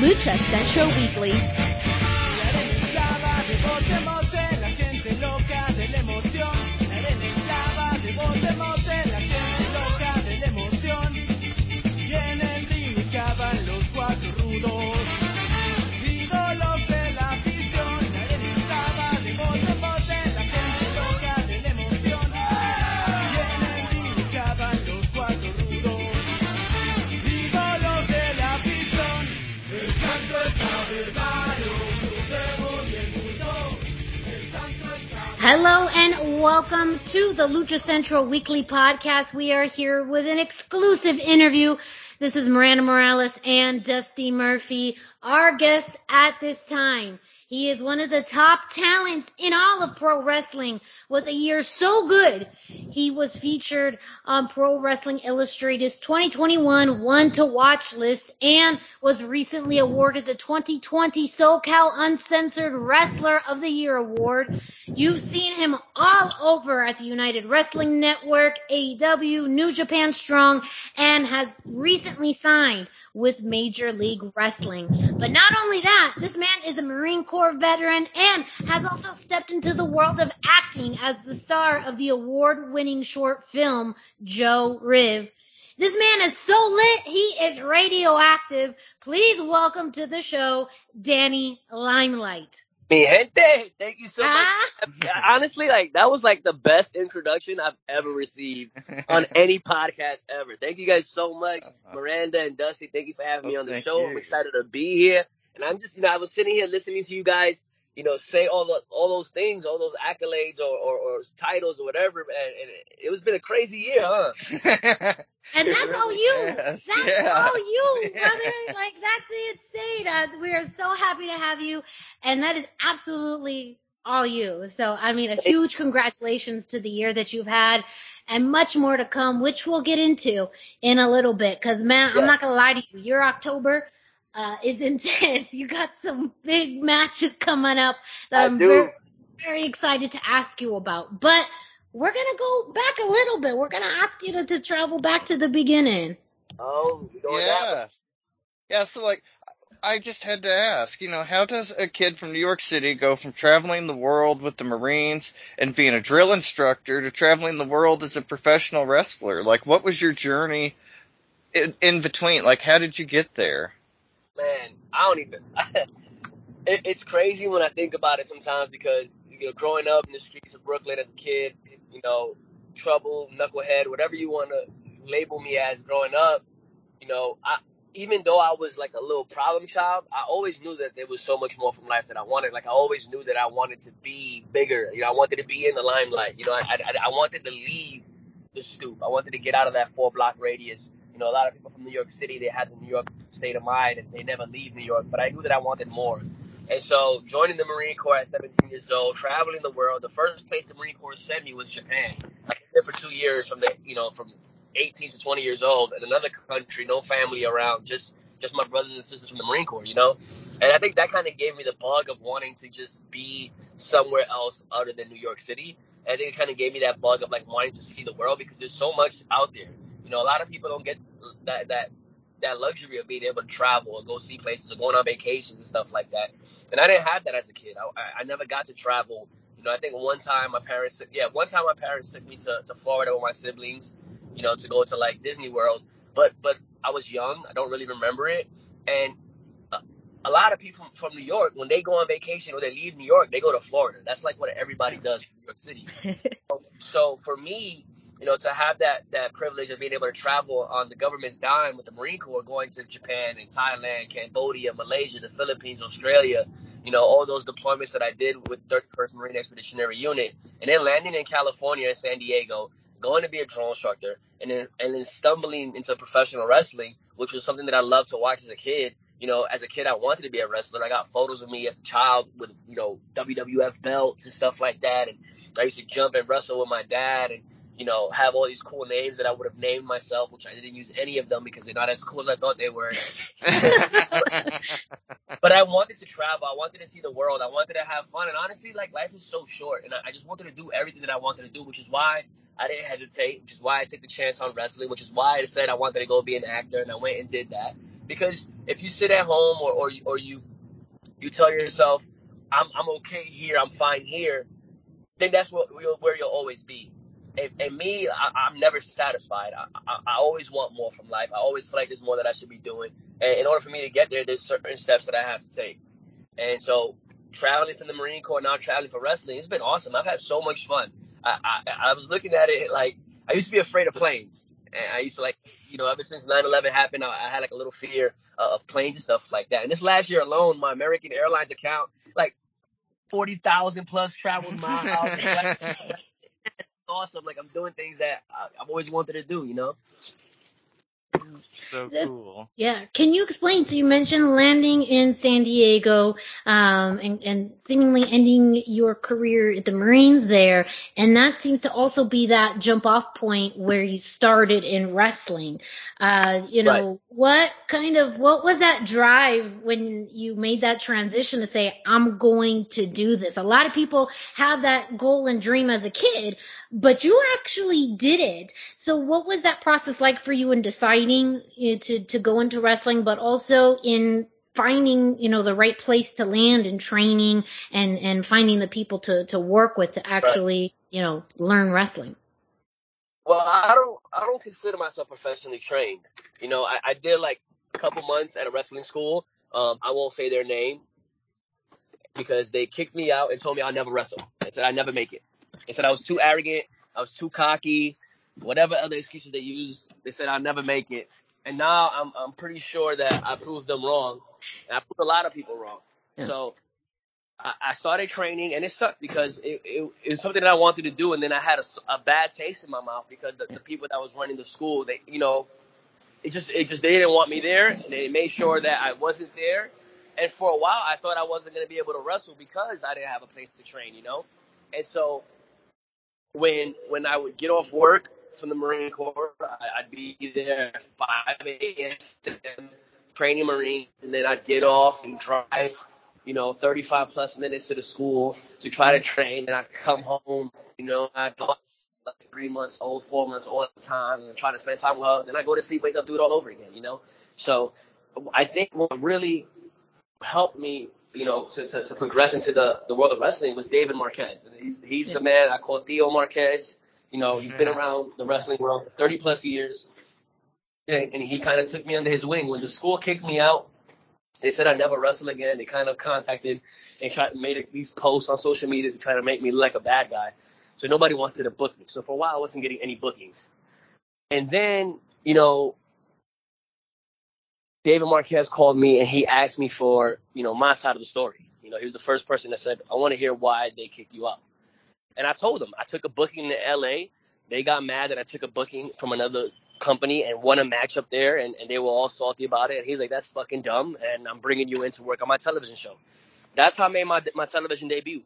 Lucha Central Weekly. Hello and welcome to the Lucha Central Weekly Podcast. We are here with an exclusive interview. This is Miranda Morales and Dusty Murphy, our guest at this time. He is one of the top talents in all of pro wrestling with a year so good. He was featured on Pro Wrestling Illustrated's 2021 One to Watch list and was recently awarded the 2020 SoCal Uncensored Wrestler of the Year award. You've seen him all over at the United Wrestling Network, AEW, New Japan Strong, and has recently signed with Major League Wrestling. But not only that, this man is a Marine Corps Corps veteran and has also stepped into the world of acting as the star of the award-winning short film Joe Riv. This man is so lit, he is radioactive. Please welcome to the show, Danny Limelight. Mi gente, thank you so much. Ah. Honestly, like that was like the best introduction I've ever received on any podcast ever. Thank you guys so much, uh-huh. Miranda and Dusty. Thank you for having me oh, on the show. You. I'm excited to be here. And I'm just, you know, I was sitting here listening to you guys, you know, say all the all those things, all those accolades or, or, or titles or whatever, and, and it was been a crazy year, huh? and that's all you. Yes. That's yeah. all you, brother. Like that's it. Say that. Uh, we are so happy to have you, and that is absolutely all you. So I mean, a huge congratulations to the year that you've had. And much more to come, which we'll get into in a little bit. Cause man, yeah. I'm not gonna lie to you. Your October uh, is intense. You got some big matches coming up that I am very, very excited to ask you about. But we're gonna go back a little bit. We're gonna ask you to, to travel back to the beginning. Oh, yeah, yeah. So like, I just had to ask, you know, how does a kid from New York City go from traveling the world with the Marines and being a drill instructor to traveling the world as a professional wrestler? Like, what was your journey in, in between? Like, how did you get there? Man, I don't even. it, it's crazy when I think about it sometimes because you know, growing up in the streets of Brooklyn as a kid, you know, trouble, knucklehead, whatever you want to label me as growing up, you know, I even though I was like a little problem child, I always knew that there was so much more from life that I wanted. Like I always knew that I wanted to be bigger. You know, I wanted to be in the limelight. You know, I I, I wanted to leave the stoop. I wanted to get out of that four block radius you know, a lot of people from New York City, they had the New York state of mind and they never leave New York, but I knew that I wanted more. And so joining the Marine Corps at 17 years old, traveling the world, the first place the Marine Corps sent me was Japan. I was there for two years from the, you know, from 18 to 20 years old in another country, no family around, just just my brothers and sisters from the Marine Corps, you know? And I think that kind of gave me the bug of wanting to just be somewhere else other than New York City. And I think it kind of gave me that bug of like wanting to see the world because there's so much out there. You know, a lot of people don't get that that that luxury of being able to travel or go see places or going on vacations and stuff like that. And I didn't have that as a kid. I, I never got to travel. You know, I think one time my parents, yeah, one time my parents took me to, to Florida with my siblings, you know, to go to like Disney World. But but I was young. I don't really remember it. And a, a lot of people from New York, when they go on vacation or they leave New York, they go to Florida. That's like what everybody does in New York City. so for me, you know, to have that that privilege of being able to travel on the government's dime with the Marine Corps, going to Japan and Thailand, Cambodia, Malaysia, the Philippines, Australia, you know, all those deployments that I did with 31st Marine Expeditionary Unit, and then landing in California, in San Diego, going to be a drill instructor, and then and then stumbling into professional wrestling, which was something that I loved to watch as a kid. You know, as a kid, I wanted to be a wrestler. I got photos of me as a child with you know WWF belts and stuff like that, and I used to jump and wrestle with my dad, and you know, have all these cool names that I would have named myself, which I didn't use any of them because they're not as cool as I thought they were. but I wanted to travel. I wanted to see the world. I wanted to have fun. And honestly, like life is so short, and I, just wanted to do everything that I wanted to do, which is why I didn't hesitate, which is why I took the chance on wrestling, which is why I said I wanted to go be an actor, and I went and did that. Because if you sit at home or or, or you you tell yourself, I'm I'm okay here, I'm fine here, then that's what where you'll always be and, and me, I, am never satisfied. I, I, I, always want more from life. I always feel like there's more that I should be doing. And in order for me to get there, there's certain steps that I have to take. And so traveling from the Marine Corps, now traveling for wrestling, it's been awesome. I've had so much fun. I, I, I was looking at it like I used to be afraid of planes. And I used to like, you know, ever since 9/11 happened, I, I had like a little fear uh, of planes and stuff like that. And this last year alone, my American Airlines account, like 40,000 plus traveled miles. awesome. Like I'm doing things that I, I've always wanted to do, you know. So cool. Yeah. Can you explain? So you mentioned landing in San Diego, um, and, and seemingly ending your career at the Marines there. And that seems to also be that jump off point where you started in wrestling. Uh, you know, right. what kind of, what was that drive when you made that transition to say, I'm going to do this? A lot of people have that goal and dream as a kid, but you actually did it. So what was that process like for you in deciding you know, to, to go into wrestling, but also in finding, you know, the right place to land and training and, and finding the people to, to work with to actually, right. you know, learn wrestling? Well, I don't, I don't consider myself professionally trained. You know, I, I did like a couple months at a wrestling school. Um, I won't say their name because they kicked me out and told me I'll never wrestle. They said I never make it. They said I was too arrogant. I was too cocky. Whatever other excuses they used, they said I'll never make it. And now I'm I'm pretty sure that I proved them wrong. And I proved a lot of people wrong. Yeah. So I, I, started training and it sucked because it, it, it, was something that I wanted to do. And then I had a, a bad taste in my mouth because the, the people that was running the school, they, you know, it just, it just, they didn't want me there. And they made sure that I wasn't there. And for a while, I thought I wasn't going to be able to wrestle because I didn't have a place to train, you know? And so when when I would get off work from the Marine Corps, I'd be there at 5 a.m. training Marine, and then I'd get off and drive, you know, 35 plus minutes to the school to try to train, and I'd come home, you know, I'd like three months old, four months old at the time, and try to spend time with her. Then I go to sleep, wake up, do it all over again, you know. So I think what really helped me you know, to, to, to, progress into the, the world of wrestling was David Marquez. He's, he's yeah. the man I call Theo Marquez. You know, he's been around the wrestling world for 30 plus years. And, he kind of took me under his wing. When the school kicked me out, they said I'd never wrestle again. They kind of contacted and tried made these posts on social media to try to make me look like a bad guy. So nobody wanted to book me. So for a while, I wasn't getting any bookings. And then, you know, David Marquez called me and he asked me for, you know, my side of the story. You know, he was the first person that said, I want to hear why they kicked you out. And I told them I took a booking in LA. They got mad that I took a booking from another company and won a match up there and, and they were all salty about it. And he's like, that's fucking dumb. And I'm bringing you in to work on my television show. That's how I made my, my television debut.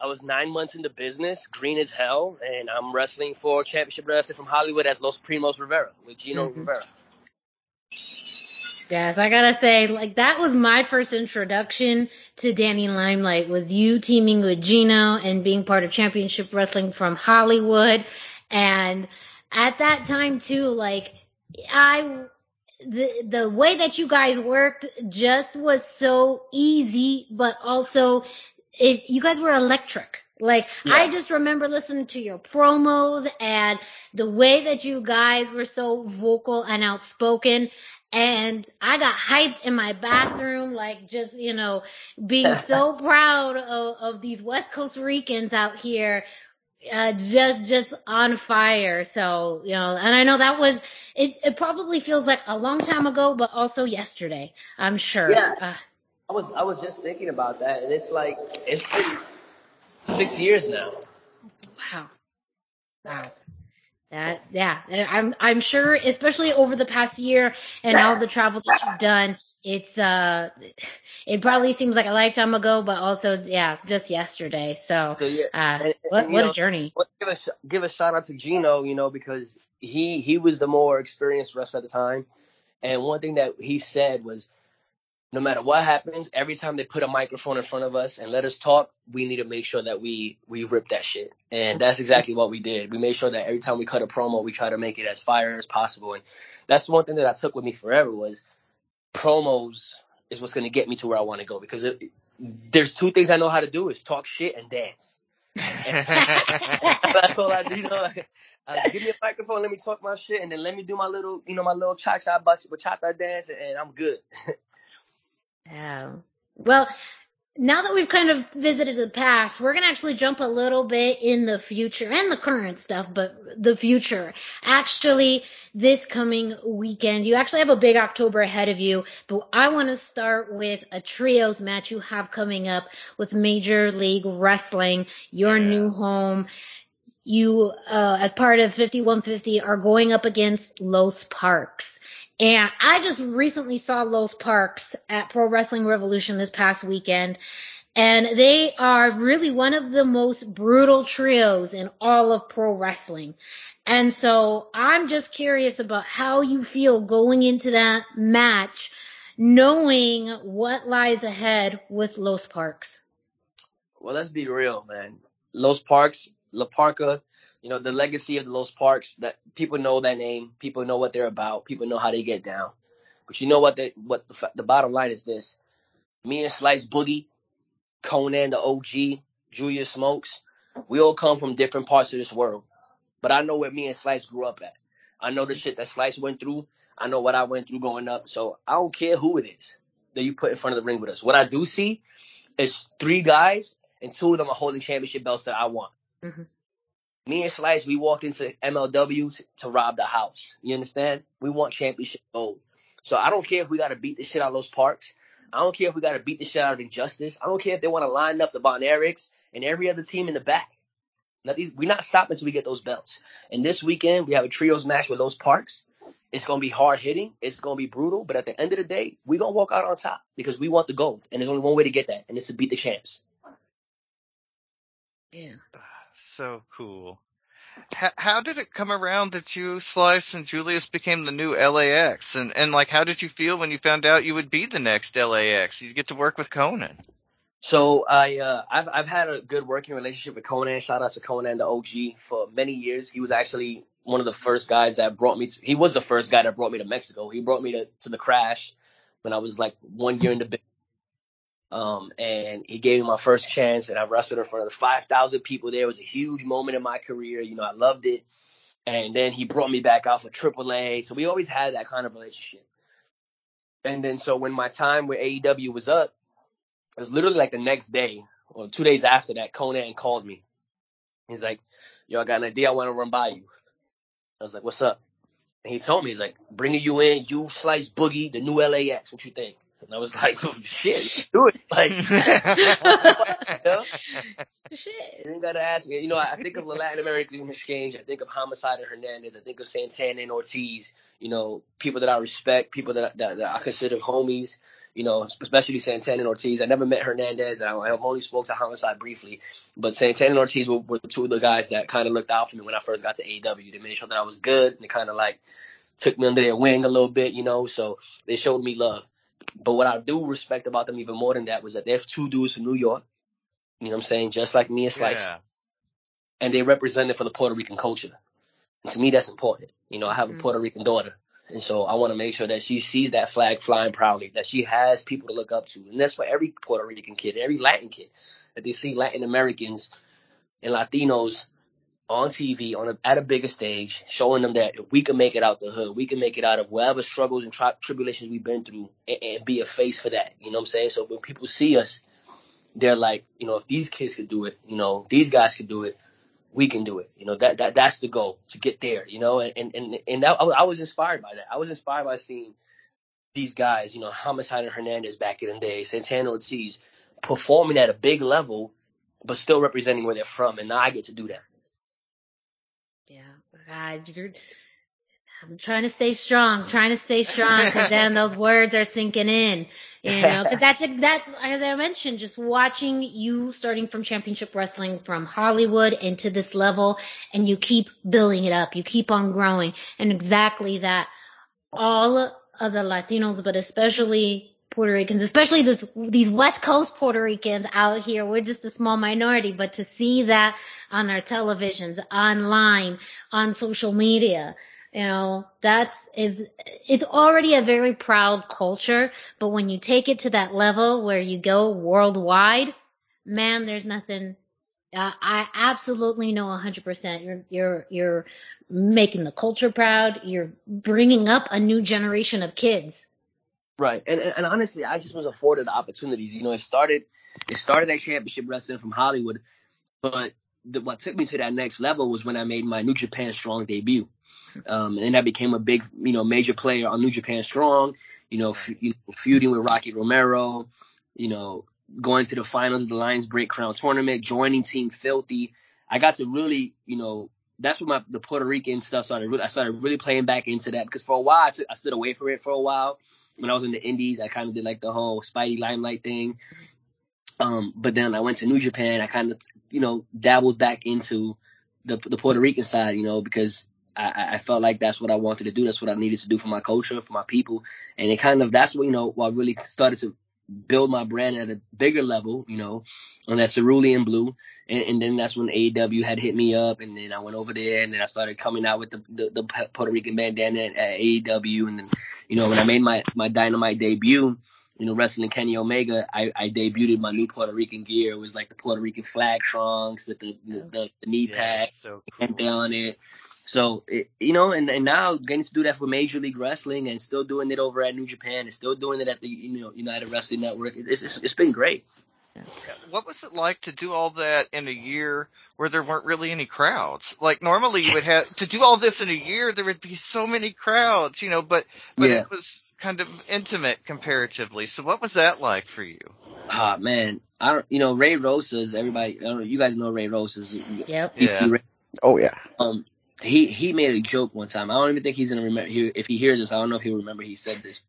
I was nine months into business, green as hell, and I'm wrestling for Championship Wrestling from Hollywood as Los Primos Rivera with Gino mm-hmm. Rivera. Yes, I gotta say, like that was my first introduction to Danny Limelight was you teaming with Gino and being part of Championship Wrestling from Hollywood. And at that time too, like I, the, the way that you guys worked just was so easy, but also it, you guys were electric. Like yeah. I just remember listening to your promos and the way that you guys were so vocal and outspoken and I got hyped in my bathroom, like just, you know, being so proud of, of these West Coast Ricans out here, uh, just, just on fire. So, you know, and I know that was, it, it probably feels like a long time ago, but also yesterday, I'm sure. Yeah. Uh, I was, I was just thinking about that and it's like, it's been six years now. Wow. Wow. That yeah, I'm I'm sure, especially over the past year and all the travel that you've done, it's uh, it probably seems like a lifetime ago, but also yeah, just yesterday. So, so yeah, uh, and, what what know, a journey! Give a give a shout out to Gino, you know, because he he was the more experienced wrestler at the time, and one thing that he said was, no matter what happens, every time they put a microphone in front of us and let us talk, we need to make sure that we we rip that shit. And that's exactly what we did. We made sure that every time we cut a promo, we try to make it as fire as possible. And that's one thing that I took with me forever was promos is what's going to get me to where I want to go because it, there's two things I know how to do is talk shit and dance. that's all I do. You know, like, uh, give me a microphone, let me talk my shit, and then let me do my little, you know, my little cha cha bachata dance, and I'm good. Yeah. Well, now that we've kind of visited the past, we're going to actually jump a little bit in the future and the current stuff, but the future. Actually, this coming weekend, you actually have a big October ahead of you, but I want to start with a trios match you have coming up with Major League Wrestling, your yeah. new home. You, uh, as part of 5150 are going up against Los Parks. And I just recently saw Los Parks at Pro Wrestling Revolution this past weekend. And they are really one of the most brutal trios in all of pro wrestling. And so I'm just curious about how you feel going into that match, knowing what lies ahead with Los Parks. Well, let's be real, man. Los Parks, La Parka, you know, the legacy of the Los Parks that people know that name, people know what they're about, people know how they get down. But you know what? The, what the, the bottom line is this: me and Slice Boogie, Konnan the OG, Julius Smokes, we all come from different parts of this world. But I know where me and Slice grew up at. I know the shit that Slice went through. I know what I went through growing up. So I don't care who it is that you put in front of the ring with us. What I do see is three guys, and two of them are holding championship belts that I want. Mm-hmm me and Slice, we walked into MLW to, to rob the house. You understand? We want championship gold. So I don't care if we got to beat the shit out of those parks. I don't care if we got to beat the shit out of Injustice. I don't care if they want to line up the Von Erichs and every other team in the back. Now these, we're not stopping until we get those belts. And this weekend we have a trios match with those parks. It's gonna be hard hitting. It's gonna be brutal. But at the end of the day, we gonna walk out on top because we want the gold. And there's only one way to get that, and it's to beat the champs. Yeah ah. So cool. How, how did it come around that you, Slice, and Julius became the new LAX? And, and like, how did you feel when you found out you would be the next LAX? You get to work with Konnan. So I, uh, I've, I've had a good working relationship with Konnan. Shout out to Konnan the OG, for many years. He was actually one of the first guys that brought me to, he was the first guy that brought me to Mexico. He brought me to, to the crash when I was like one year in the business um, and he gave me my first chance and I wrestled in front of 5,000 people there. It was a huge moment in my career. You know, I loved it. And then he brought me back out for AAA. So we always had that kind of relationship. And then so when my time with AEW was up, it was literally like the next day or two days after that, Konnan called me. He's like, yo, I got an idea I want to run by you. I was like, what's up? And he told me, he's like, bringing you in, you slice boogie, the new LAX. What you think? And I was like, oh, shit, do it. Like, you know? shit. You gotta ask me. You know, I think of the Latin American exchange. I think of Homicide and Hernandez. I think of Santana and Ortiz. You know, people that I respect, people that, that, that I consider homies. you know, especially Santana and Ortiz. I never met Hernandez, and I, I've only spoke to Homicide briefly. But Santana and Ortiz were, were two of the guys that kind of looked out for me when I first got to AEW. They made sure that I was good, and they kind of like took me under their wing a little bit, you know. So they showed me love. But what I do respect about them even more than that was that they're two dudes from New York. You know what I'm saying? Just like me and Slice. Yeah. And they represented for the Puerto Rican culture. And to me, that's important. You know, I have a mm-hmm. Puerto Rican daughter. And so I want to make sure that she sees that flag flying proudly, that she has people to look up to. And that's for every Puerto Rican kid, every Latin kid, that they see Latin Americans and Latinos on TV on a, at a bigger stage, showing them that we can make it out the hood, we can make it out of whatever struggles and tri- tribulations we've been through, and, and, be a face for that. You know what I'm saying? So when people see us, they're like, you know, if these kids could do it, you know, these guys could do it, we can do it. You know, that, that that's the goal to get there. You know, and and and that, I was inspired by that. I was inspired by seeing these guys, you know, Homicide and Hernandez back in the day, Santana Ortiz, performing at a big level, but still representing where they're from, and now I get to do that. Yeah, God, you're. I'm trying to stay strong, trying to stay strong, because then those words are sinking in. You know, because that's that's as I mentioned, just watching you starting from championship wrestling from Hollywood into this level, and you keep building it up, you keep on growing, and exactly that. All of the Latinos, but especially Puerto Ricans, especially this, these West Coast Puerto Ricans out here, we're just a small minority, but to see that on our televisions, online, on social media, you know, that's, is, it's already a very proud culture, but when you take it to that level where you go worldwide, man, there's nothing, uh, I absolutely know 100%. You're, you're, you're making the culture proud. You're bringing up a new generation of kids. Right. And, and honestly, I just was afforded opportunities. You know, it started, it started at championship wrestling from Hollywood, but the, what took me to that next level was when I made my New Japan Strong debut. Um, and I became a big, you know, major player on New Japan Strong, you know, f- you know, feuding with Rocky Romero, you know, going to the finals of the Lions Break Crown tournament, joining Team Filthy. I got to really, you know, that's when my the Puerto Rican stuff started. Really, I started really playing back into that because for a while I, took, I stood away from it for a while. When I was in the Indies, I kind of did like the whole Spidey Limelight thing. Um, but then I went to New Japan. I kind of, you know, dabbled back into the the Puerto Rican side, you know, because I, I felt like that's what I wanted to do. That's what I needed to do for my culture, for my people, and it kind of that's what you know. What really started to build my brand at a bigger level, you know, on that cerulean blue. And, and, then that's when AEW had hit me up, and then I went over there, and then I started coming out with the the, the Puerto Rican bandana at, at AEW, and then you know when I made my my Dynamite debut you know, wrestling Kenny Omega, I, I debuted my new Puerto Rican gear. It was like the Puerto Rican flag trunks with the the, the, the knee pads so cool. on it. So it, you know, and, and now getting to do that for Major League Wrestling and still doing it over at New Japan and still doing it at the you know United Wrestling Network, it's it's, it's been great. What was it like to do all that in a year where there weren't really any crowds? Like normally you would have to do all this in a year, there would be so many crowds, you know, but but yeah. it was kind of intimate comparatively. So what was that like for you? Ah man, I don't. You know, Ray Rosas. Everybody, I don't know. You guys know Ray Rosas. Yep. Yeah. Oh yeah. Um, he he made a joke one time. I don't even think he's gonna remember. He, if he hears this, I don't know if he'll remember he said this.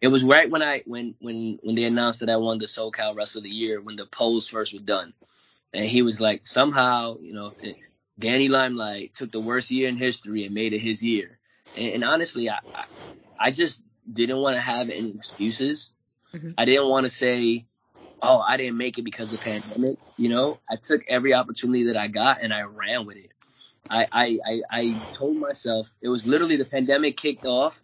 It was right when I when when when they announced that I won the SoCal Wrestler of the Year when the polls first were done, and he was like, somehow, you know, Danny Limelight took the worst year in history and made it his year. And, and honestly, I, I I just didn't want to have any excuses. Mm-hmm. I didn't want to say, oh, I didn't make it because of the pandemic. You know, I took every opportunity that I got and I ran with it. I, I, I, I told myself it was literally the pandemic kicked off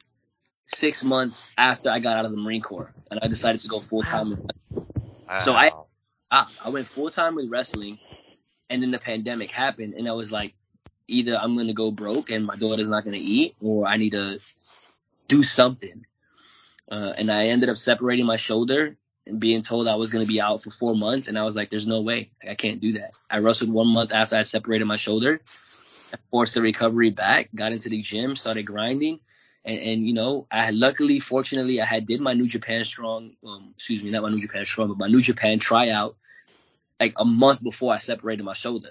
six months after I got out of the Marine Corps and I decided to go full time. Wow. Wow. So I, I, I went full time with wrestling and then the pandemic happened and I was like, either I'm going to go broke and my daughter's not going to eat or I need to do something. Uh, and I ended up separating my shoulder and being told I was going to be out for four months. And I was like, there's no way. I can't do that. I wrestled one month after I separated my shoulder. I forced the recovery back, got into the gym, started grinding. And, and you know, I luckily, fortunately, I had did my New Japan Strong, um, excuse me, not my New Japan Strong, but my New Japan tryout like a month before I separated my shoulder.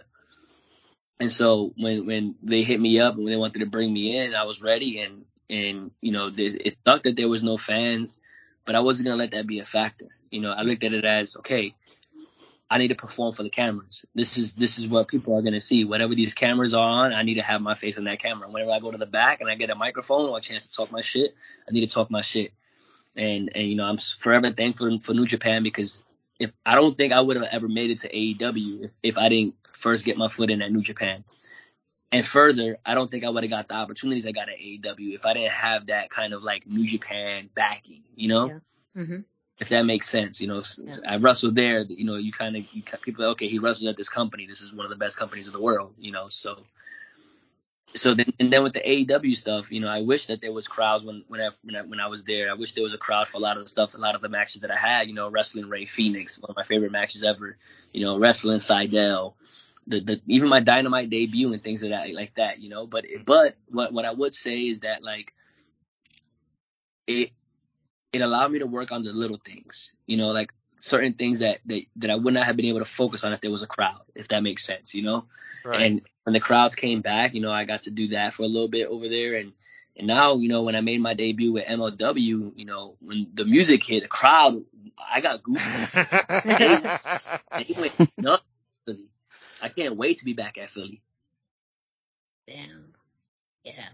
And so when when they hit me up and when they wanted to bring me in, I was ready. And and you know, it sucked that there was no fans, but I wasn't gonna let that be a factor. You know, I looked at it as okay. I need to perform for the cameras. This is this is what people are gonna see. Whatever these cameras are on, I need to have my face on that camera. Whenever I go to the back and I get a microphone or a chance to talk my shit, I need to talk my shit. And and you know, I'm forever thankful for New Japan because if I don't think I would have ever made it to AEW if, if I didn't first get my foot in at New Japan. And further, I don't think I would have got the opportunities I got at AEW if I didn't have that kind of like New Japan backing, you know? Yeah. Mm-hmm. If that makes sense, you know, yeah. I wrestled there, you know, you kind of, you people, okay, he wrestled at this company. This is one of the best companies in the world, you know, so, so then, and then with the AEW stuff, you know, I wish that there was crowds when, when I, when I, when I was there. I wish there was a crowd for a lot of the stuff, a lot of the matches that I had, you know, wrestling Rey Fenix, one of my favorite matches ever, you know, wrestling Sydal, the, the even my dynamite debut and things of that like that, you know. But but what what I would say is that like it it allowed me to work on the little things, you know, like certain things that that, that I would not have been able to focus on if there was a crowd, if that makes sense, you know. Right. And when the crowds came back, you know, I got to do that for a little bit over there and and now, you know, when I made my debut with MLW, you know, when the music hit, the crowd, I got goosebumps. they, they went nuts. I can't wait to be back at Philly. Damn. Yeah.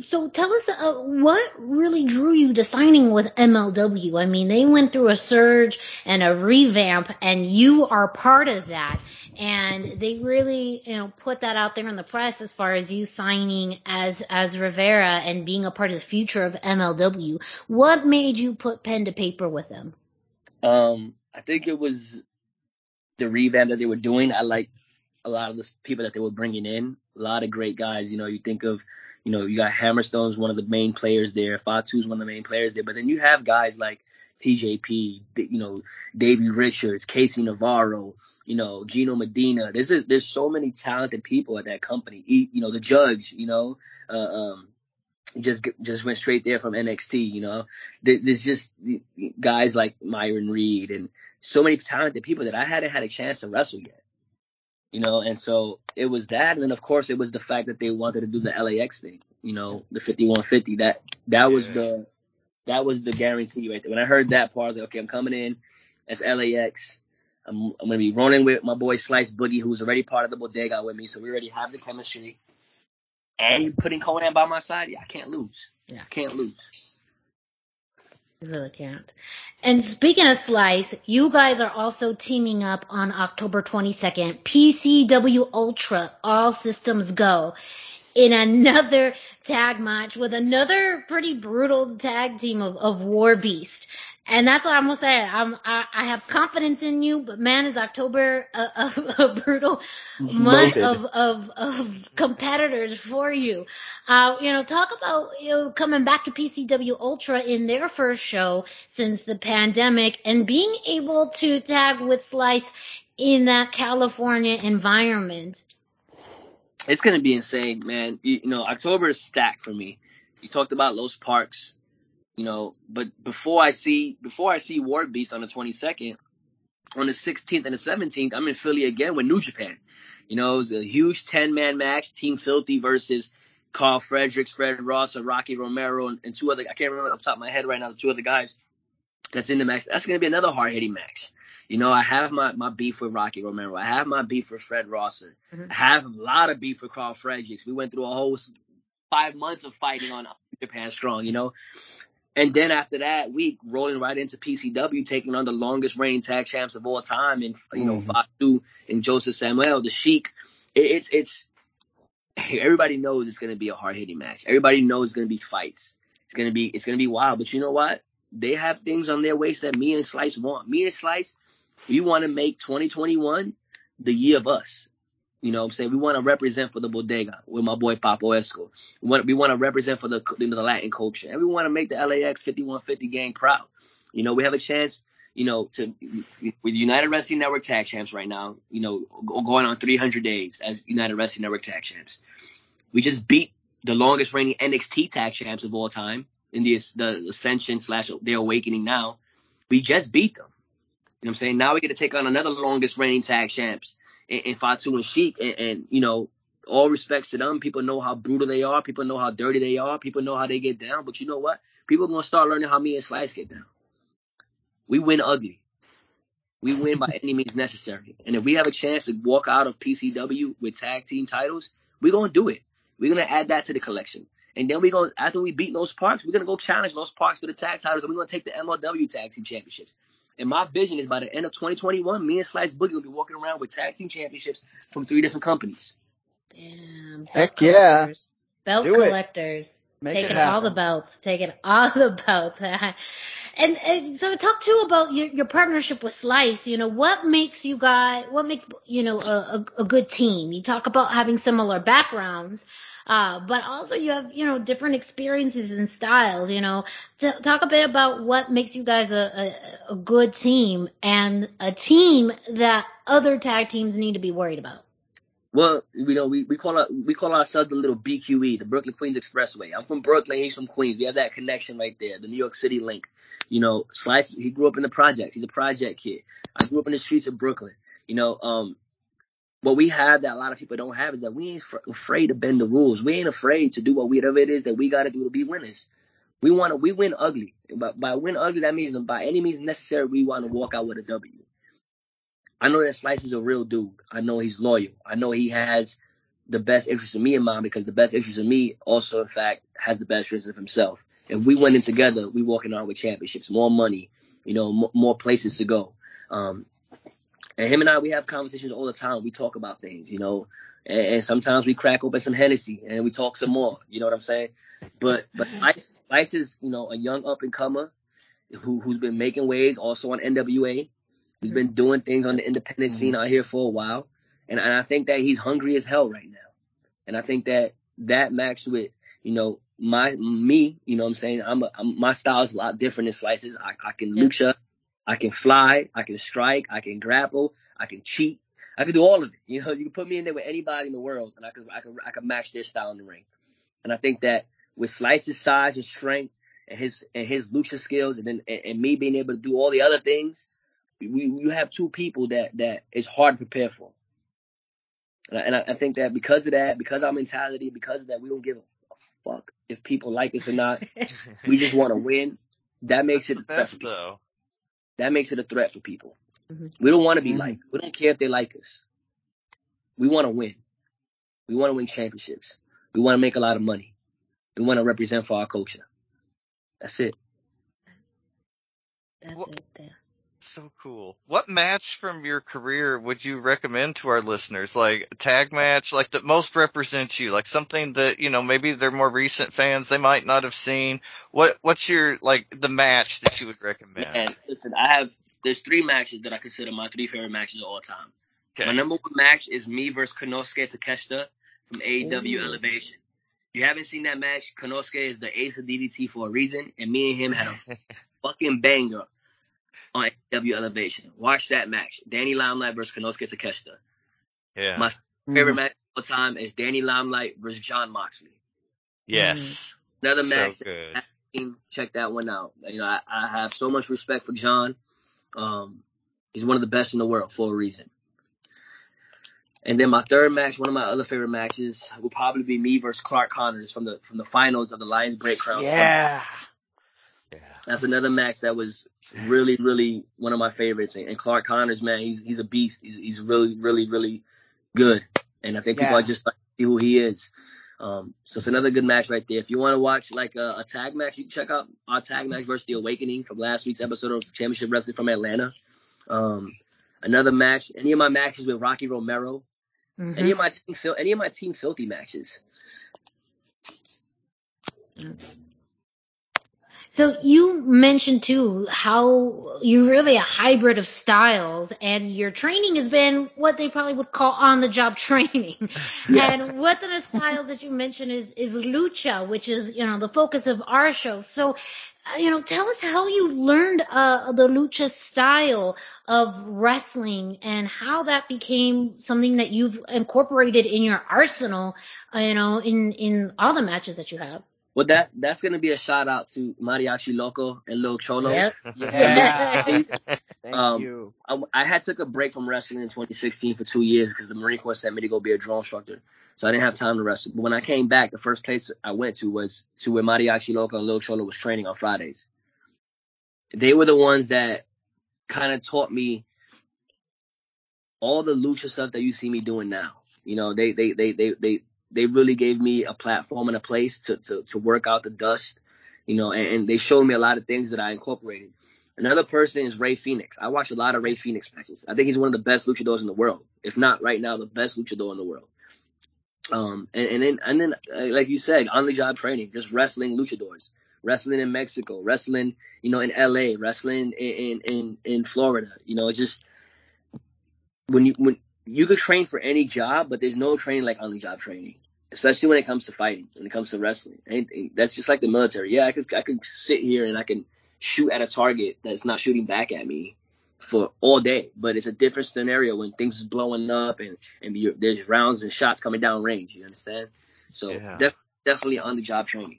So tell us uh, what really drew you to signing with MLW. I mean, they went through a surge and a revamp, and you are part of that. And they really, you know, put that out there in the press as far as you signing as as Rivera and being a part of the future of MLW. What made you put pen to paper with them? Um, I think it was the revamp that they were doing. I like a lot of the people that they were bringing in. A lot of great guys. You know, you think of, you know, you got Hammerstone's one of the main players there. Fatu's one of the main players there. But then you have guys like TJP, you know, Davey Richards, KC Navarro, you know, Gino Medina. There's a, there's so many talented people at that company. You know, the judge, you know, uh, um, just just went straight there from NXT. You know, there's just guys like Myron Reed and so many talented people that I hadn't had a chance to wrestle yet. You know, and so it was that, and then of course it was the fact that they wanted to do the LAX thing. You know, the 5150. That that was the that was the guarantee right there. When I heard that part, I was like, okay, I'm coming in as LAX. I'm, I'm gonna be running with my boy Slice Boogie, who's already part of the bodega with me, so we already have the chemistry. And putting Konnan by my side, yeah, I can't lose. Yeah, I can't lose. Really can't. And speaking of Slice, you guys are also teaming up on October 22nd. PCW Ultra, all systems go. In another tag match with another pretty brutal tag team of, of War Beast. And that's what I'm gonna say. I'm, I, I have confidence in you, but man, is October a, a, a brutal month of, of, of competitors for you. Uh, you know, talk about, you know, coming back to PCW Ultra in their first show since the pandemic and being able to tag with Slice in that California environment. It's gonna be insane, man. You, you know, October is stacked for me. You talked about Los Parks you know, but before I see before I see War Beast on the 22nd, on the 16th and the 17th, I'm in Philly again with New Japan. You know, it was a huge 10 man match, Team Filthy versus Carl Fredericks, Fred Ross, and Rocky Romero, and, and, two other. I can't remember off the top of my head right now the two other guys that's in the match. That's gonna be another hard hitting match. You know, I have my, my beef with Rocky Romero. I have my beef with Fred Rosser. Mm-hmm. I have a lot of beef with Carl Fredericks. We went through a whole five months of fighting on Japan Strong, you know. And then after that week, rolling right into PCW, taking on the longest reigning tag champs of all time, and you know, mm-hmm. Fatu and Josef Samael, the Sheik. It's it's everybody knows it's gonna be a hard hitting match. Everybody knows it's gonna be fights. It's gonna be it's gonna be wild. But you know what? They have things on their waist that me and Slice want. Me and Slice, we want to make 2021 the year of us. You know what I'm saying? We want to represent for the bodega with my boy Papo Esco. We want, we want to represent for the, you know, the Latin culture. And we want to make the LAX 5150 gang proud. You know, we have a chance, you know, to, with United Wrestling Network tag champs right now, you know, going on 300 days as United Wrestling Network tag champs. We just beat the longest reigning NXT tag champs of all time in the, the Ascension slash their awakening now. We just beat them. You know what I'm saying? Now we get to take on another longest reigning tag champs and, and Fatu and Sheik, and, and, you know, all respects to them. People know how brutal they are. People know how dirty they are. People know how they get down. But you know what? People are gonna start learning how me and Slice get down. We win ugly. We win by any means necessary. And if we have a chance to walk out of PCW with tag team titles, we're gonna do it. We're gonna add that to the collection. And then we're gonna after we beat those parks, we're gonna go challenge those parks for the tag titles and we're gonna take the MLW tag team championships. And my vision is by the end of 2021, me and Slice Boogie will be walking around with tag team championships from three different companies. Damn. Heck yeah. Belt Do it. collectors. Make it taking all the belts. Taking all the belts. and, and so talk too about your, your partnership with Slice. You know, what makes you guys, what makes, you know, a, a, a good team? You talk about having similar backgrounds. Uh, but also you have, you know, different experiences and styles, you know, T- talk a bit about what makes you guys a, a, a good team and a team that other tag teams need to be worried about. Well, you know, we, we call our, we call ourselves the little BQE, the Brooklyn Queens Expressway. I'm from Brooklyn, he's from Queens. We have that connection right there, the New York City link. You know, Slice, he grew up in the project. He's a project kid. I grew up in the streets of Brooklyn. You know, um, what we have that a lot of people don't have is that we ain't fr- afraid to bend the rules. We ain't afraid to do what whatever it is that we got to do to be winners. We want to, we win ugly. But by win ugly, that means by any means necessary, we want to walk out with a W. I know that Slice is a real dude. I know he's loyal. I know he has the best interest of me in mind because the best interest of me also, in fact, has the best interest of himself. If we went in together, we walking on with championships, more money, you know, m- more places to go. Um, and him and I, we have conversations all the time. We talk about things, you know, and, and sometimes we crack open some Hennessy and we talk some more. You know what I'm saying? But but Slice, Slice is, you know, a young up and comer who who's been making waves also on NWA. He's been doing things on the independent scene mm-hmm. out here for a while, and, and I think that he's hungry as hell right now. And I think that that matched with you know my me, you know what I'm saying I'm, a, I'm my style is a lot different than Slices. I, I can Yeah. lucha, I can fly, I can strike, I can grapple, I can cheat, I can do all of it. You know, you can put me in there with anybody in the world, and I can I can I can match their style in the ring. And I think that with Slice's size and strength and his and his lucha skills, and then and, and me being able to do all the other things, we you have two people that that is hard to prepare for. And I, and I, I think that because of that, because our mentality, because of that, we don't give a fuck if people like us or not. we just want to win. That makes That's it the a threat for best though. That makes it a threat for people. Mhm. We don't want to be Mhm. liked. We don't care if they like us. We want to win. We want to win championships. We want to make a lot of money. We want to represent for our culture. That's it. That's Well- it there. So cool. What match from your career would you recommend to our listeners? Like a tag match, like that most represents you, like something that, you know, maybe they're more recent fans, they might not have seen. What, what's your, like, the match that you would recommend? Man, listen, I have there's three matches that I consider my three favorite matches of all time. Okay. My number one match is me versus Konosuke Takeshita from AEW Ooh. Elevation. If you haven't seen that match, Konosuke is the ace of DDT for a reason, and me and him had a fucking banger on AW Elevation. Watch that match. Danny Limelight versus Konosuke Takeshita. Yeah. My favorite Mhm. match of all time is Danny Limelight versus Jon Moxley. yes. Another so match good. check that one out. You know, I, I have so much respect for Jon. Um, he's one of the best in the world for a reason. And then my third match, one of my other favorite matches, will probably be me versus Clark Connors from the from the finals of the Lions Break Crown. Yeah. Yeah. That's another match that was really, really one of my favorites. And, and Clark Connors, man, he's he's a beast. He's he's really, really, really good. And I think people Yeah. are just like see who he is. Um, so it's another good match right there. If you want to watch like a, a tag match, you can check out our tag match versus the Awakening from last week's episode of Championship Wrestling from Atlanta. Um, another match, any of my matches with Rocky Romero, Mhm. any of my team, any of my team filthy matches. So you mentioned too how you're really a hybrid of styles and your training has been what they probably would call on the job training. Yes. And one of the styles that you mentioned is, is lucha, which is, you know, the focus of our show. So, uh, you know, tell us how you learned, uh, the lucha style of wrestling and how that became something that you've incorporated in your arsenal, uh, you know, in, in all the matches that you have. Well, that that's gonna be a shout out to Mariachi Loco and Lil Cholo. Yep. Yeah. Please. Thank Um, you. I, I had took a break from wrestling in 2016 for two years because the Marine Corps sent me to go be a drone instructor. So I didn't have time to wrestle. But when I came back, the first place I went to was to where Mariachi Loco and Lil Cholo was training on Fridays. They were the ones that kind of taught me all the lucha stuff that you see me doing now. You know, they they they they they they really gave me a platform and a place to to to work out the dust. You know, and, and they showed me a lot of things that I incorporated. Another person is Rey Fenix. I watch a lot of Rey Fenix matches. I think he's one of the best luchadors in the world, if not right now the best luchador in the world. Um, and, and then and then uh, like you said, on the job training, just wrestling luchadors, wrestling in Mexico, wrestling, you know, in LA, wrestling in in in Florida. You know, it's just when you when you could train for any job, but there's no training like on the job training, especially when it comes to fighting, when it comes to wrestling. Anything that's just like the military. Yeah, I could I could sit here and I can shoot at a target that's not shooting back at me for all day, but it's a different scenario when things is blowing up and and there's rounds and shots coming down range. You understand? So yeah. def- definitely on the job training.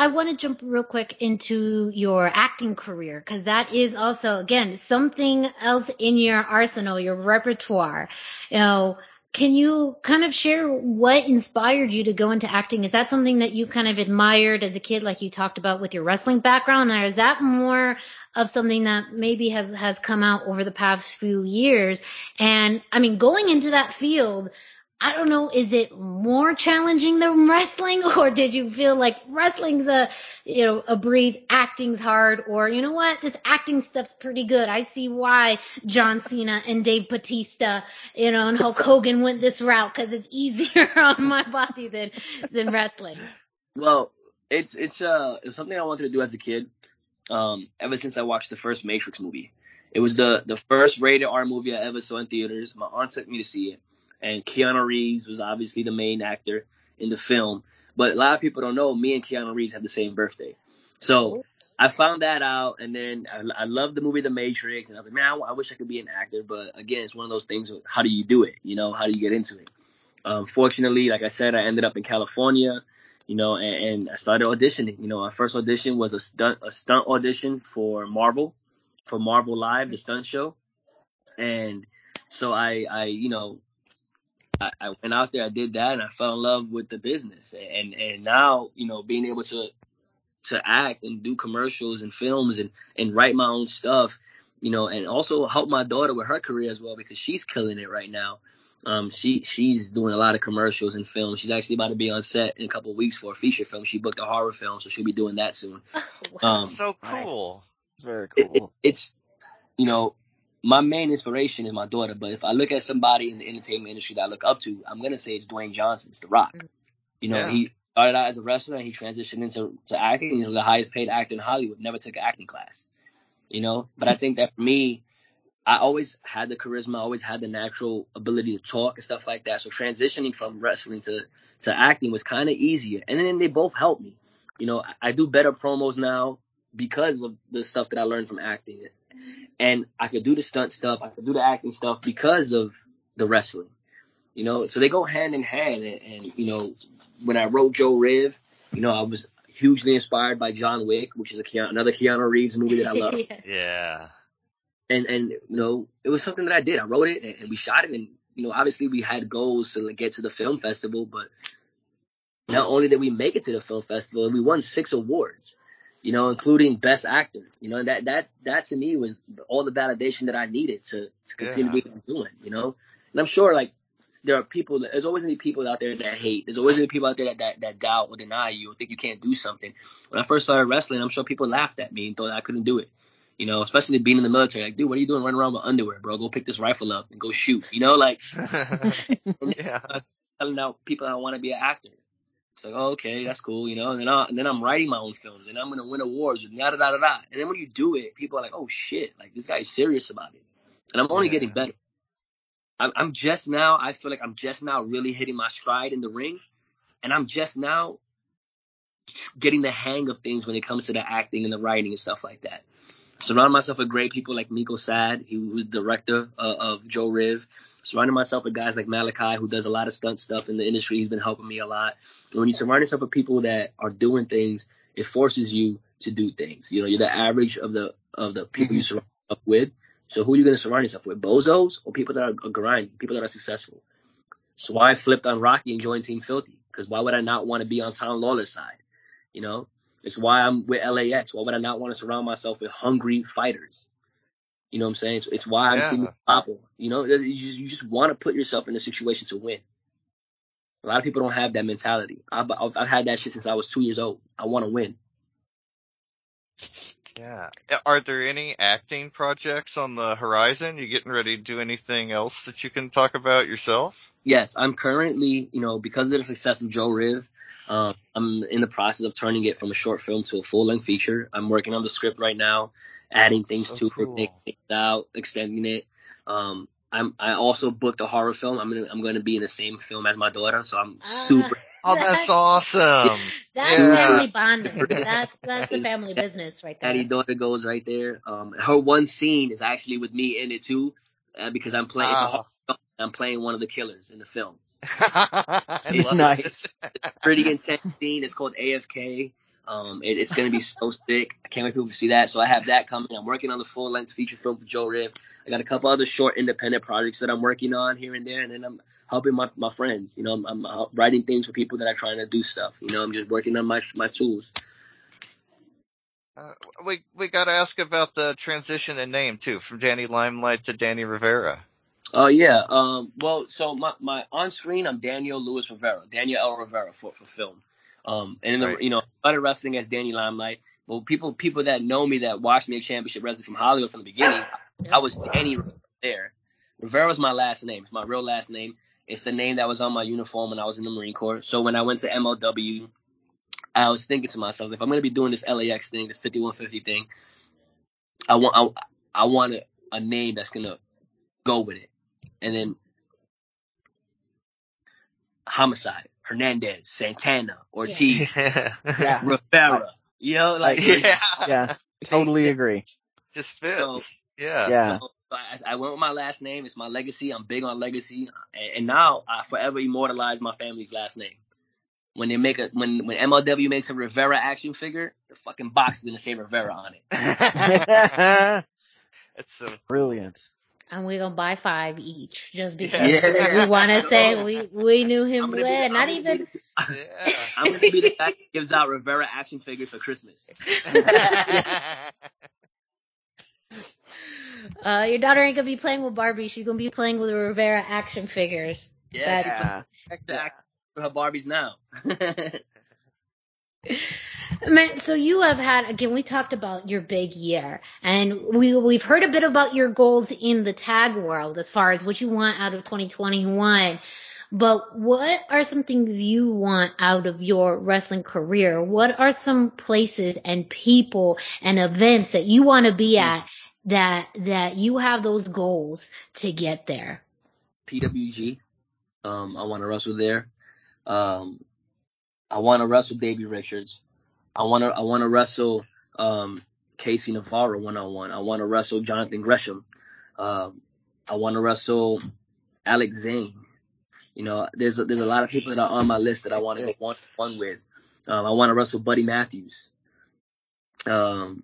I want to jump real quick into your acting career because that is also, again, something else in your arsenal, your repertoire. You know, can you kind of share what inspired you to go into acting? Is that something that you kind of admired as a kid, like you talked about with your wrestling background, or is that more of something that maybe has has come out over the past few years? And I mean, going into that field, I don't know, is it more challenging than wrestling or did you feel like wrestling's a, you know, a breeze, acting's hard or you know what, this acting stuff's pretty good. I see why John Cena and Dave Batista, you know, and Hulk Hogan went this route because it's easier on my body than, than wrestling. Well, it's, it's, uh, it's something I wanted to do as a kid. Um, ever since I watched the first Matrix movie. It was the, the first rated R movie I ever saw in theaters. My aunt took me to see it and Keanu Reeves was obviously the main actor in the film. But a lot of people don't know me and Keanu Reeves have the same birthday. So I found that out, and then I, I loved the movie The Matrix, and I was like, man, I, I, wish I could be an actor. But again, it's one of those things. How do you do it? You know, how do you get into it? Um, fortunately, like I said, I ended up in California, you know, and, and I started auditioning. You know, my first audition was a stunt a stunt audition for Marvel, for Marvel Live, the stunt show, and so I I you know I, I went out there, I did that, and I fell in love with the business. And and now, you know, being able to to act and do commercials and films and and write my own stuff, you know, and also help my daughter with her career as well because she's killing it right now. Um, she she's doing a lot of commercials and films. She's actually about to be on set in a couple of weeks for a feature film. She booked a horror film, so she'll be doing that soon. Oh, wow. um, so cool. Very cool. It, it, it's you know my main inspiration is my daughter, but if I look at somebody in the entertainment industry that I look up to, I'm gonna say it's Dwayne Johnson. It's The Rock. Mm. You know, yeah. he started out as a wrestler and he transitioned into to acting. He's the highest paid actor in Hollywood. Never took an acting class. You know, but I think that for me, I always had the charisma, I always had the natural ability to talk and stuff like that. So transitioning from wrestling to to acting was kind of easier, and then they both helped me. You know, I, I do better promos now because of the stuff that I learned from acting And I could do the stunt stuff, I could do the acting stuff because of the wrestling. You know, so they go hand in hand. And, and you know, when I wrote Joe Riv, you know, I was hugely inspired by John Wick, which is a Keanu, another Keanu Reeves movie that I love. yeah. Yeah. and and you know it was something that I did. I wrote it and, and we shot it, and you know obviously we had goals to like, get to the film festival, but not only did we make it to the film festival, we won six awards, you know, including best actor. You know, and that that's that to me was all the validation that I needed to to continue Yeah. doing. You know, and I'm sure like there are people. There's always gonna be people out there that hate. There's always gonna be people out there that, that that doubt or deny you or think you can't do something. When I first started wrestling, I'm sure people laughed at me and thought I couldn't do it. You know, especially being in the military. Like, dude, what are you doing running around with underwear, bro? Go pick this rifle up and go shoot. You know, like yeah. telling out people I want to be an actor. It's like, oh, okay, that's cool, you know. And then, I, and then I'm writing my own films, and I'm gonna win awards, and da da da da. And then when you do it, people are like, oh shit, like this guy's serious about it. And I'm only Yeah. getting better. I'm, I'm just now. I feel like I'm just now really hitting my stride in the ring, and I'm just now getting the hang of things when it comes to the acting and the writing and stuff like that. Surround myself with great people like Miko Sad, he was director uh, of Joe Riv. Surrounding myself with guys like Malachi, who does a lot of stunt stuff in the industry. He's been helping me a lot. And when you surround yourself with people that are doing things, it forces you to do things. You know, you're the average of the of the people you mm-hmm. surround yourself with. So who are you going to surround yourself with? Bozos or people that are grinding, people that are successful? So why I flipped on Rocky and joined Team Filthy? Because why would I not want to be on Tom Lawlor's side? You know, it's why I'm with LAX. Why would I not want to surround myself with hungry fighters? You know what I'm saying? It's, it's why I'm Yeah. Team Papa. You know, you just, you just want to put yourself in a situation to win. A lot of people don't have that mentality. I've, I've, I've had that shit since I was two years old. I want to win. Yeah. Are there any acting projects on the horizon? You getting ready to do anything else that you can talk about yourself? Yes, I'm currently, you know, because of the success of Joe Riv, um, I'm in the process of turning it from a short film to a full length feature. I'm working on the script right now, adding things So to it, cool. making things out, extending it. Um, I'm I also booked a horror film. I'm gonna I'm gonna be in the same film as my daughter, so I'm Ah. super. Oh, that's awesome. That's Yeah. family bonding. That's that's the family business right there. Daddy daughter goes right there. Um, her one scene is actually with me in it too, uh, because I'm playing. It's a horror. I'm playing one of the killers in the film. I Nice. it. pretty intense scene. It's called AFK. Um, it, it's gonna be so sick. I can't wait for people to see that. So I have that coming. I'm working on the full length feature film for Joe Riv. I got a couple other short independent projects that I'm working on here and there, and then I'm helping my, my friends. You know, I'm, I'm uh, writing things for people that are trying to do stuff. You know, I'm just working on my my tools. Uh, we we got to ask about the transition in name too, from Danny Limelight to Danny Rivera. Oh yeah. Um. Well, so my, my on screen, I'm Daniel Lewis Rivera, Daniel L Rivera for for film. Um. And in the, Right. you know, I started wrestling as Danny Limelight. Well, people people that know me that watched me at Championship Wrestling from Hollywood from the beginning, I was Danny Rivera there. Rivera was my last name. It's my real last name. It's the name that was on my uniform when I was in the Marine Corps. So when I went to MLW, I was thinking to myself, if I'm gonna be doing this LAX thing, this 5150 thing, I want I, I want a, a name that's gonna go with it. And then Homicide, Hernandez, Santana, Ortiz, yeah. Yeah. Rivera. You know, like yeah. Yeah, totally agree. Just fits. yeah. Yeah. So I, I went with my last name. It's my legacy. I'm big on legacy, and, and now I forever immortalize my family's last name. When they make a when when MLW makes a Rivera action figure, the fucking box is gonna say Rivera on it. It's so Brilliant. And we're gonna buy five each just because Yeah. we want to say we we knew him I'm gonna be well. the- Not I'm gonna even. be yeah. I'm gonna be the guy that gives out Rivera action figures for Christmas. Uh, your daughter ain't gonna be playing with Barbie. She's gonna be playing with the Rivera action figures. Yeah, That's- she's Yeah. check the act for her Barbies now. Man, so you have had again. We talked about your big year, and we we've heard a bit about your goals in the tag world as far as what you want out of 2021. But what are some things you want out of your wrestling career? What are some places and people and events that you want to be at that that you have those goals to get there? PWG. Um, I want to wrestle there. Um, I want to wrestle Davey Richards. I want to I want to wrestle um, KC Navarro one on one. I want to wrestle Jonathan Gresham. Um, I want to wrestle Alex Zayne. You know, there's a, there's a lot of people that are on my list that I want to go one one with. Um, I want to wrestle Buddy Matthews. Um,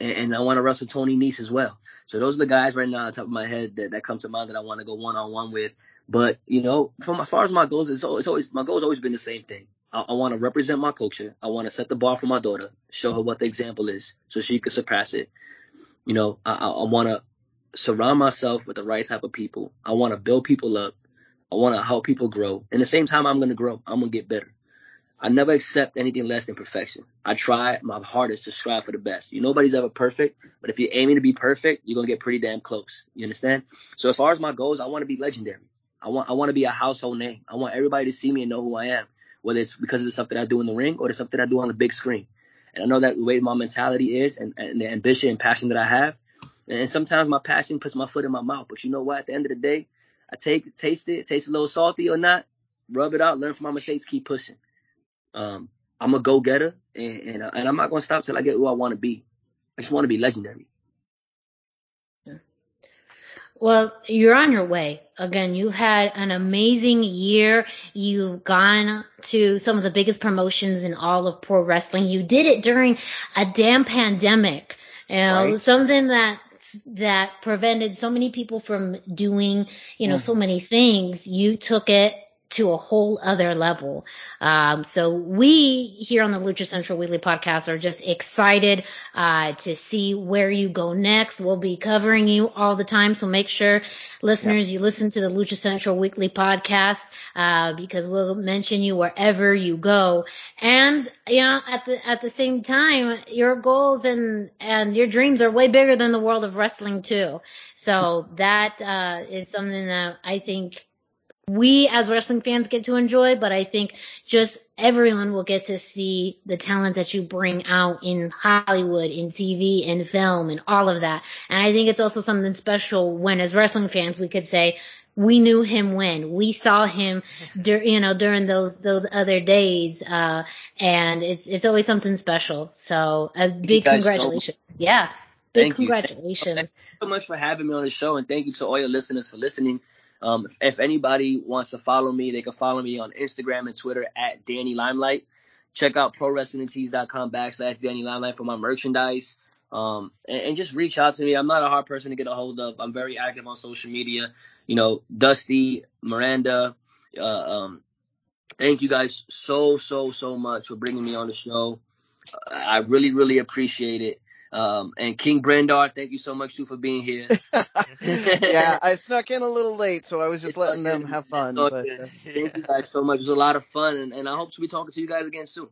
and, and I want to wrestle Tony Nese as well. So those are the guys right now on top of my head that, that come to mind that I want to go one on one with. But you know, from as far as my goals, it's always, it's always my goal's always been the same thing. I, I want to represent my culture. I want to set the bar for my daughter, show her what the example is, so she can surpass it. You know, I, I, I want to surround myself with the right type of people. I want to build people up. I want to help people grow. And the same time, I'm going to grow. I'm going to get better. I never accept anything less than perfection. I try my hardest to strive for the best. You nobody's ever perfect, but if you're aiming to be perfect, you're gonna get pretty damn close. You understand? So as far as my goals, I want to be legendary. I want I want to be a household name. I want everybody to see me and know who I am, whether it's because of the stuff that I do in the ring or the stuff that I do on the big screen. And I know that the way my mentality is and, and the ambition and passion that I have. And sometimes my passion puts my foot in my mouth. But you know what? At the end of the day, I take taste it, taste a little salty or not, rub it out, learn from my mistakes, keep pushing. Um, I'm a go getter, and and, and I'm not gonna stop till I get who I want to be. I just want to be legendary. Well, you're on your way. Again, you had an amazing year. You've gone to some of the biggest promotions in all of pro wrestling. You did it during a damn pandemic. You know, right. something that that prevented so many people from doing, you know, so many things. You took it to a whole other level. Um, so we here on the Lucha Central Weekly Podcast are just excited uh, to see where you go next. We'll be covering you all the time, so make sure listeners you listen to the Lucha Central Weekly Podcast uh, because we'll mention you wherever you go. And you know, at the at the same time, your goals and and your dreams are way bigger than the world of wrestling too. So that uh, is something that I think we as wrestling fans get to enjoy, but I think just everyone will get to see the talent that you bring out in Hollywood, in TV, in film, and all of that. And I think it's also something special when as wrestling fans we could say, we knew him when we saw him, dur- you know, during those those other days, uh, and it's it's always something special. So a big congratulations, so yeah, big thank congratulations. You. Thank you so much for having me on the show, and thank you to all your listeners for listening. Um, if, anybody wants to follow me, they can follow me on Instagram and Twitter at Danny Limelight. Check out prowrestlingtees.com backslash Danny Limelight for my merchandise. Um, and, and, just reach out to me. I'm not a hard person to get a hold of. I'm very active on social media. You know, Dusty, Miranda, uh, um, thank you guys so, so, so much for bringing me on the show. I really, really appreciate it. Um, and King Brandar, thank you so much too for being here. yeah, I snuck in a little late, so I was just letting them have fun. But, uh, thank you guys so much. It was a lot of fun, and, and I hope to be talking to you guys again soon.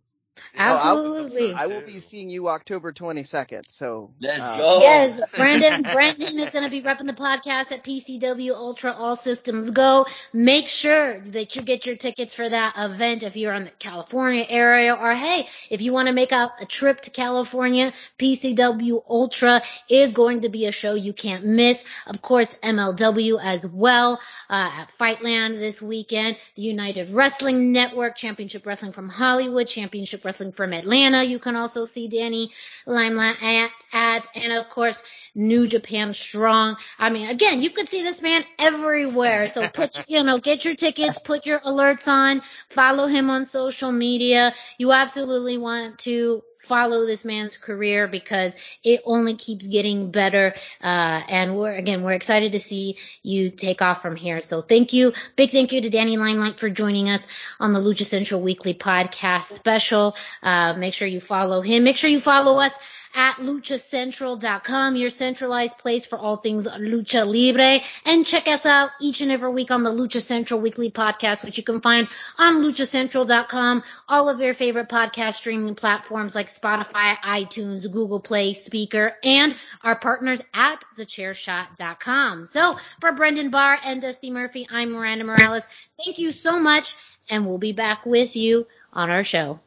Absolutely. I will be seeing you October 22nd. So let's uh, go. Yes, Brandon. Brandon is going to be repping the podcast at PCW Ultra All Systems Go. Make sure that you get your tickets for that event if you're in the California area, or hey, if you want to make a, a trip to California, PCW Ultra is going to be a show you can't miss. Of course, MLW as well uh, at Fightland this weekend. The United Wrestling Network, Championship Wrestling from Hollywood, Championship Wrestling from Atlanta. You can also see Danny Limelight at, at, and of course, New Japan Strong. I mean, again, you could see this man everywhere. So put, you know, get your tickets, put your alerts on, follow him on social media. You absolutely want to follow this man's career because it only keeps getting better. Uh, and we're, again, we're excited to see you take off from here. So thank you. Big thank you to Danny Limelight for joining us on the Lucha Central Weekly podcast special. Uh, make sure you follow him. Make sure you follow us at luchacentral.com, your centralized place for all things lucha libre. And check us out each and every week on the Lucha Central weekly podcast, which you can find on luchacentral.com, all of your favorite podcast streaming platforms like Spotify, iTunes, Google Play, Spreaker, and our partners at thechairshot.com. So for Brendan Barr and Dusty Murphy, I'm Miranda Morales. Thank you so much, and we'll be back with you on our show.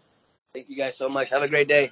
Thank you guys so much. Have a great day.